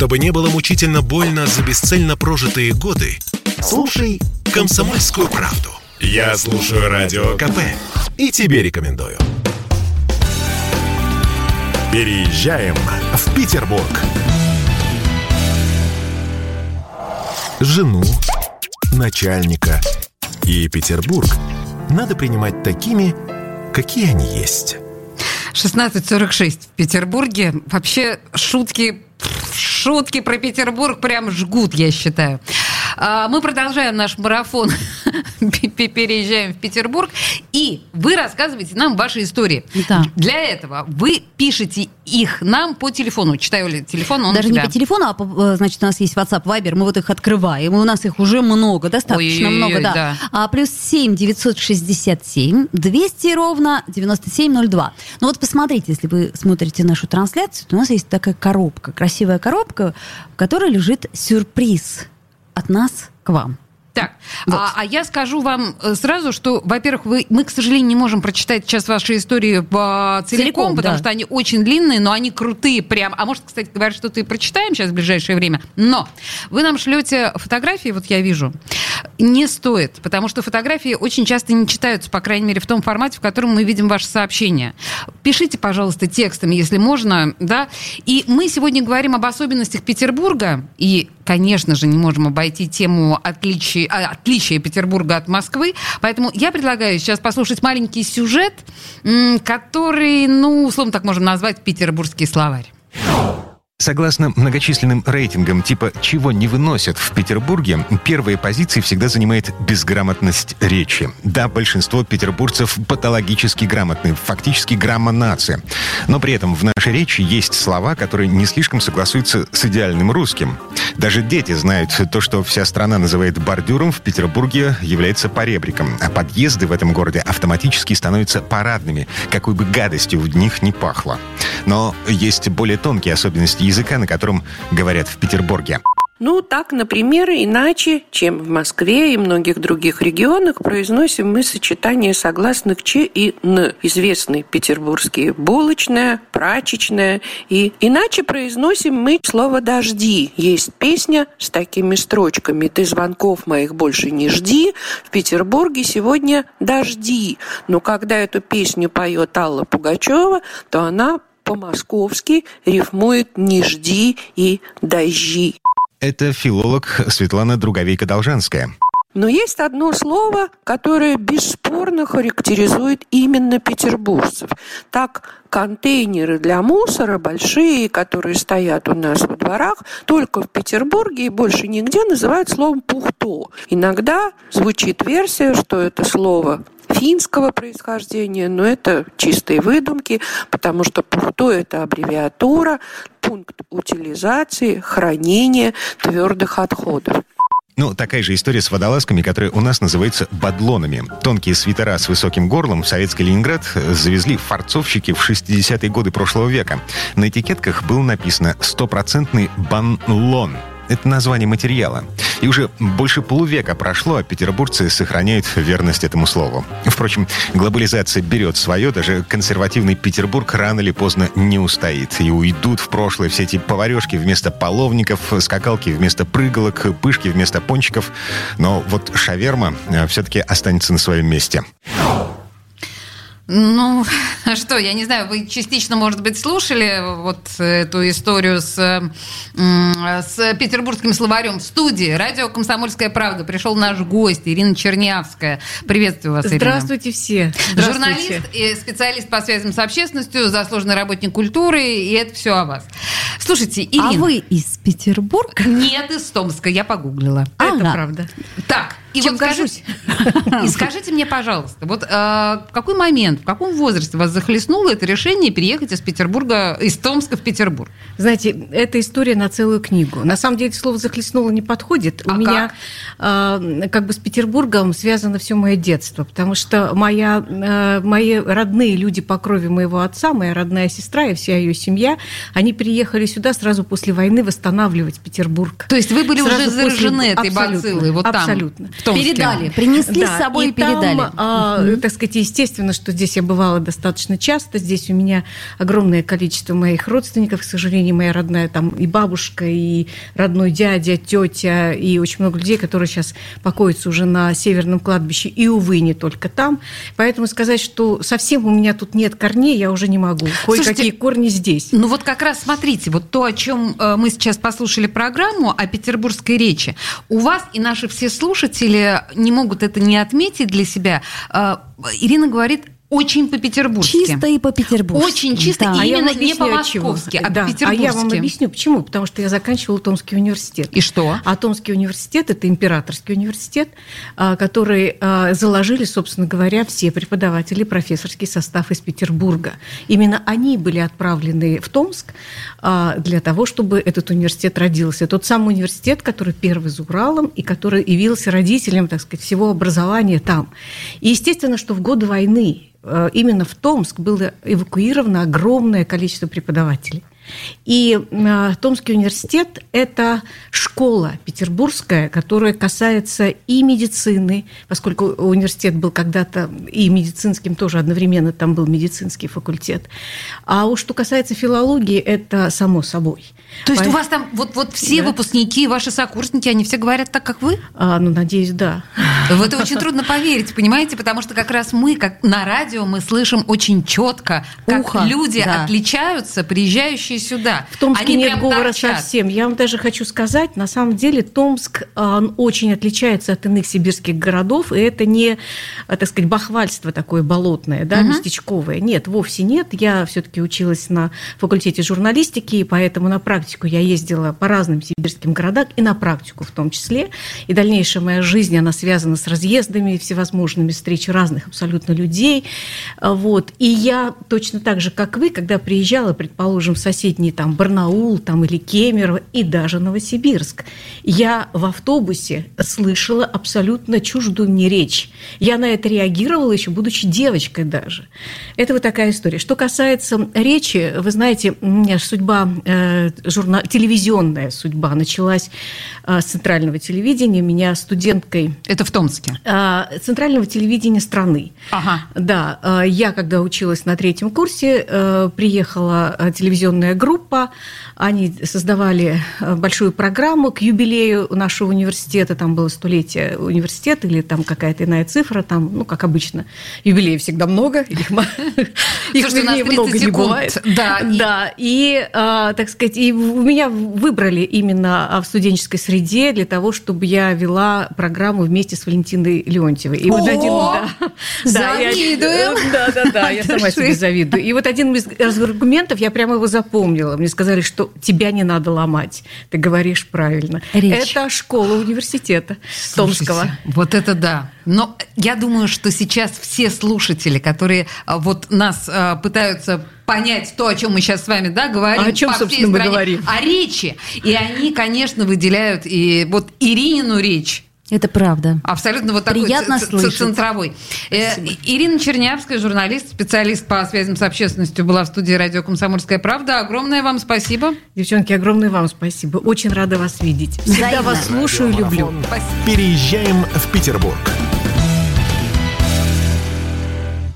Чтобы не было мучительно больно за бесцельно прожитые годы, слушай «Комсомольскую правду». Я слушаю Радио КП и тебе рекомендую. Переезжаем в Петербург. Жену, начальника и Петербург надо принимать такими, какие они есть. 16.46 в Петербурге. Вообще шутки, шутки про Петербург прям жгут, я считаю. А, мы продолжаем наш марафон, переезжаем в Петербург, и вы рассказываете нам ваши истории. Да. Для этого вы пишете их нам по телефону. Читаю ли телефон, он Даже не по телефону, а по, значит, у нас есть WhatsApp, Viber, мы вот их открываем, и у нас их уже много, достаточно Ой, много, да. да. А, плюс 7 967 200 ровно 9702. Ну вот посмотрите, если вы смотрите нашу трансляцию, то у нас есть такая коробка, красивая коробка, в которой лежит сюрприз от нас к вам. Так, вот. а, а я скажу вам э, сразу, что, во-первых, вы, мы, к сожалению, не можем прочитать сейчас ваши истории по целиком, целиком потому да. что они очень длинные, но они крутые прям. А может, кстати говоря, что-то и прочитаем сейчас в ближайшее время. Но вы нам шлете фотографии, вот я вижу, не стоит, потому что фотографии очень часто не читаются, по крайней мере, в том формате, в котором мы видим ваше сообщение. Пишите, пожалуйста, текстами, если можно, да. И мы сегодня говорим об особенностях Петербурга, и, конечно же, не можем обойти тему отличия, отличия Петербурга от Москвы, поэтому я предлагаю сейчас послушать маленький сюжет, который, ну, условно так можем назвать петербургский словарь. Согласно многочисленным рейтингам типа «Чего не выносят в Петербурге», первые позиции всегда занимает безграмотность речи. Да, большинство петербуржцев патологически грамотны, фактически грамма-нация. Но при этом в нашей речи есть слова, которые не слишком согласуются с идеальным русским. Даже дети знают то, что вся страна называет бордюром, в Петербурге является поребриком. А подъезды в этом городе автоматически становятся парадными, какой бы гадостью в них не пахло. Но есть более тонкие особенности языка, на котором говорят в Петербурге. Ну, так, например, иначе, чем в Москве и многих других регионах, произносим мы сочетание согласных Ч и Н. Известные петербургские булочная, прачечная. И иначе произносим мы слово «дожди». Есть песня с такими строчками «Ты звонков моих больше не жди». В Петербурге сегодня «дожди». Но когда эту песню поет Алла Пугачева, то она по-московски рифмует «не жди» и «дожди». Это филолог Светлана Друговейка-Должанская. Но есть одно слово, которое бесспорно характеризует именно петербуржцев. Так, контейнеры для мусора большие, которые стоят у нас во дворах, только в Петербурге и больше нигде называют словом «пухто». Иногда звучит версия, что это слово финского происхождения, но это чистые выдумки, потому что ПУХТО – это аббревиатура, пункт утилизации, хранения твердых отходов. Ну, такая же история с водолазками, которые у нас называются бадлонами. Тонкие свитера с высоким горлом в советский Ленинград завезли фарцовщики в 60-е годы прошлого века. На этикетках было написано «стопроцентный банлон», это название материала. И уже больше полувека прошло, а петербуржцы сохраняют верность этому слову. Впрочем, глобализация берет свое, даже консервативный Петербург рано или поздно не устоит. И уйдут в прошлое все эти поварешки вместо половников, скакалки вместо прыгалок, пышки вместо пончиков. Но вот шаверма э, все-таки останется на своем месте. Ну, что, я не знаю, вы частично, может быть, слушали вот эту историю с, с петербургским словарем в студии. Радио «Комсомольская правда». Пришел наш гость Ирина Чернявская. Приветствую вас, Ирина. Здравствуйте все. Здравствуйте. Журналист и специалист по связям с общественностью, заслуженный работник культуры, и это все о вас. Слушайте, Ирина... А вы из Петербурга? Нет, из Томска, я погуглила. А, это правда. Так, и Чем вот скажите, и скажите мне, пожалуйста, вот э, в какой момент, в каком возрасте вас захлестнуло это решение переехать из Петербурга, из Томска в Петербург? Знаете, это история на целую книгу. На самом деле слово «захлестнуло» не подходит. А У меня э, как бы с Петербургом связано все мое детство, потому что моя, э, мои родные люди по крови моего отца, моя родная сестра и вся ее семья, они приехали сюда сразу после войны восстанавливать Петербург. То есть вы были Сразу уже заражены после... этой бациллой вот абсолютно. там, в Передали, принесли да, с собой и, и передали. Там, а, mm-hmm. так сказать, естественно, что здесь я бывала достаточно часто. Здесь у меня огромное количество моих родственников, к сожалению, моя родная там и бабушка, и родной дядя, тетя, и очень много людей, которые сейчас покоятся уже на северном кладбище, и, увы, не только там. Поэтому сказать, что совсем у меня тут нет корней, я уже не могу. Кое-какие корни здесь. Ну вот как раз смотрите, вот то, о чем э, мы сейчас послушали программу о петербургской речи, у вас и наши все слушатели не могут это не отметить для себя. Э, Ирина говорит очень по-петербургски. Чисто и по-петербургски. Очень чисто, да. и а именно не по-московски, а да. по-петербургски. А я вам объясню, почему. Потому что я заканчивала Томский университет. И что? А Томский университет – это императорский университет, а, который а, заложили, собственно говоря, все преподаватели, профессорский состав из Петербурга. Именно они были отправлены в Томск а, для того, чтобы этот университет родился. Тот самый университет, который первый за Уралом и который явился родителем, так сказать, всего образования там. И естественно, что в годы войны именно в Томск было эвакуировано огромное количество преподавателей. И э, Томский университет – это школа петербургская, которая касается и медицины, поскольку университет был когда-то и медицинским тоже одновременно, там был медицинский факультет. А уж что касается филологии, это само собой. То есть По... у вас там вот, вот все да. выпускники, ваши сокурсники, они все говорят так, как вы? А, ну, надеюсь, да. В это очень трудно поверить, понимаете, потому что как раз мы, как на радио, мы слышим очень четко, как Ухо, люди да. отличаются, приезжающие сюда. В Томске Они нет говора торчат. совсем. Я вам даже хочу сказать, на самом деле Томск а, он очень отличается от иных сибирских городов, и это не, а, так сказать, бахвальство такое болотное, да, угу. местечковое. Нет, вовсе нет. Я все-таки училась на факультете журналистики, и поэтому на практику я ездила по разным сибирским городам, и на практику в том числе. И дальнейшая моя жизнь, она связана с разъездами, всевозможными встречами разных абсолютно людей. Вот. И я точно так же, как вы, когда приезжала, предположим, в соседний соседний там Барнаул там, или Кемерово и даже Новосибирск. Я в автобусе слышала абсолютно чуждую мне речь. Я на это реагировала еще будучи девочкой даже. Это вот такая история. Что касается речи, вы знаете, судьба, э, журнал, телевизионная судьба началась э, с центрального телевидения. Меня студенткой... Это в Томске? Э, центрального телевидения страны. Ага. Да. Э, я, когда училась на третьем курсе, э, приехала э, телевизионная группа. Они создавали э, большую программу к юбилею нашего университета. Там было столетие университета или там какая-то иная цифра. Там, ну, как обычно, юбилеев всегда много. Их, их много не бывает. Да, да. И, а, так сказать, и меня выбрали именно в студенческой среде для того, чтобы я вела программу вместе с Валентиной Леонтьевой. И вот один, да, завидуем. Да, да, да, я сама себе завидую. И вот один из аргументов, я прямо его запомнила запомнила. Мне сказали, что тебя не надо ломать. Ты говоришь правильно. Речь. Это школа университета Слушайте, Томского. Вот это да. Но я думаю, что сейчас все слушатели, которые а, вот нас а, пытаются понять то, о чем мы сейчас с вами да, говорим. А о чем, собственно, мы говорим? О речи. И они, конечно, выделяют и вот Иринину речь это правда. Абсолютно вот такой Приятно ц- ц- центровой. Э, Ирина Чернявская, журналист, специалист по связям с общественностью, была в студии радио «Комсомольская правда». Огромное вам спасибо. Девчонки, огромное вам спасибо. Очень рада вас видеть. Всегда Взаимно. вас слушаю и люблю. Спасибо. Переезжаем в Петербург.